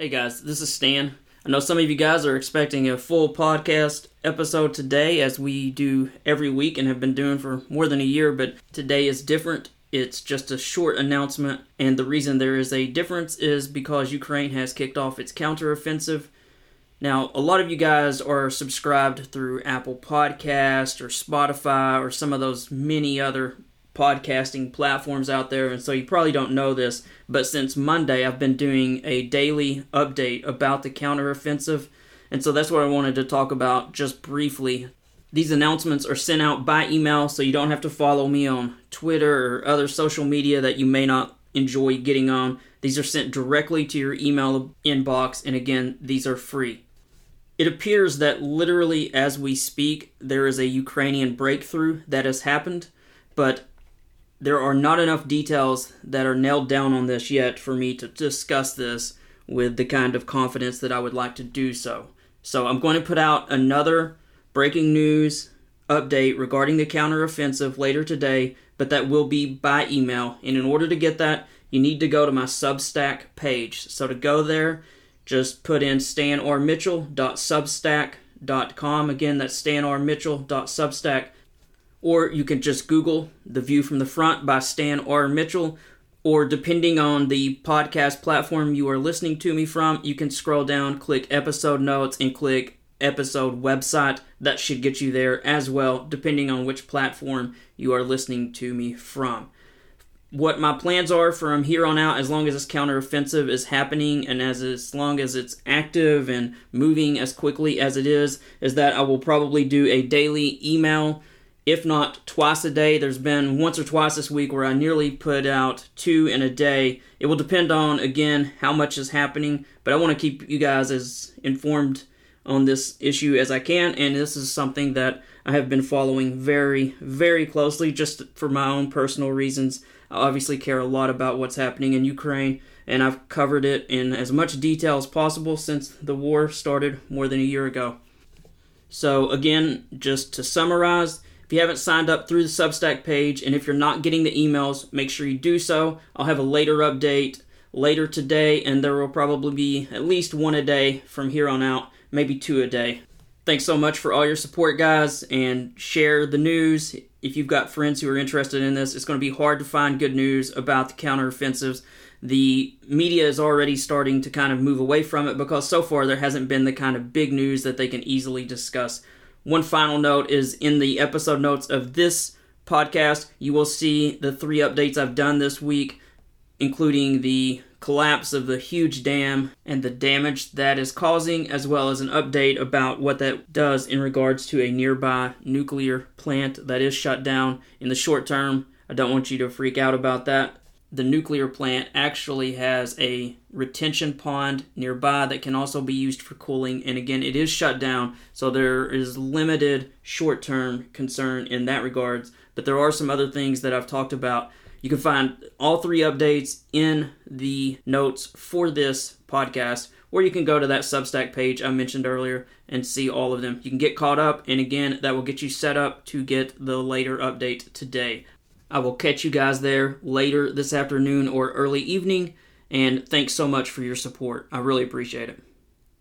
Hey guys, this is Stan. I know some of you guys are expecting a full podcast episode today, as we do every week and have been doing for more than a year, but today is different. It's just a short announcement, and the reason there is a difference is because Ukraine has kicked off its counteroffensive. Now, a lot of you guys are subscribed through Apple Podcast or Spotify or some of those many other podcasting platforms out there, and so you probably don't know this, but since Monday, I've been doing a daily update about the counteroffensive, and so that's what I wanted to talk about just briefly. These announcements are sent out by email, so you don't have to follow me on Twitter or other social media that you may not enjoy getting on. These are sent directly to your email inbox, and again, these are free. It appears that literally as we speak, there is a Ukrainian breakthrough that has happened, but there are not enough details that are nailed down on this yet for me to discuss this with the kind of confidence that I would like to do so. So I'm going to put out another breaking news update regarding the counteroffensive later today, but that will be by email. And in order to get that, you need to go to my Substack page. So to go there, just put in stanrmitchell.substack.com. Again, that's stanrmitchell.substack.com or you can just Google The View from the Front by Stan R. Mitchell, or depending on the podcast platform you are listening to me from, you can scroll down, click episode notes, and click episode website. That should get you there as well, depending on which platform you are listening to me from. What my plans are from here on out, as long as this counteroffensive is happening and as, as long as it's active and moving as quickly as it is, is that I will probably do a daily email if not twice a day. There's been once or twice this week where I nearly put out two in a day. It will depend on, again, how much is happening, but I want to keep you guys as informed on this issue as I can, and this is something that I have been following very, very closely just for my own personal reasons. I obviously care a lot about what's happening in Ukraine, and I've covered it in as much detail as possible since the war started more than a year ago. So, again, just to summarize, if you haven't signed up through the Substack page, and if you're not getting the emails, make sure you do so. I'll have a later update later today, and there will probably be at least one a day from here on out, maybe two a day. Thanks so much for all your support, guys, and share the news. If you've got friends who are interested in this, it's going to be hard to find good news about the counteroffensives. The media is already starting to kind of move away from it because so far there hasn't been the kind of big news that they can easily discuss. One final note is in the episode notes of this podcast, you will see the three updates I've done this week, including the collapse of the huge dam and the damage that is causing, as well as an update about what that does in regards to a nearby nuclear plant that is shut down in the short term. I don't want you to freak out about that the nuclear plant actually has a retention pond nearby that can also be used for cooling. And again, it is shut down, so there is limited short term concern in that regards. But there are some other things that I've talked about. You can find all three updates in the notes for this podcast, or you can go to that Substack page I mentioned earlier and see all of them. You can get caught up, and again, that will get you set up to get the later update today. I will catch you guys there later this afternoon or early evening. And thanks so much for your support. I really appreciate it.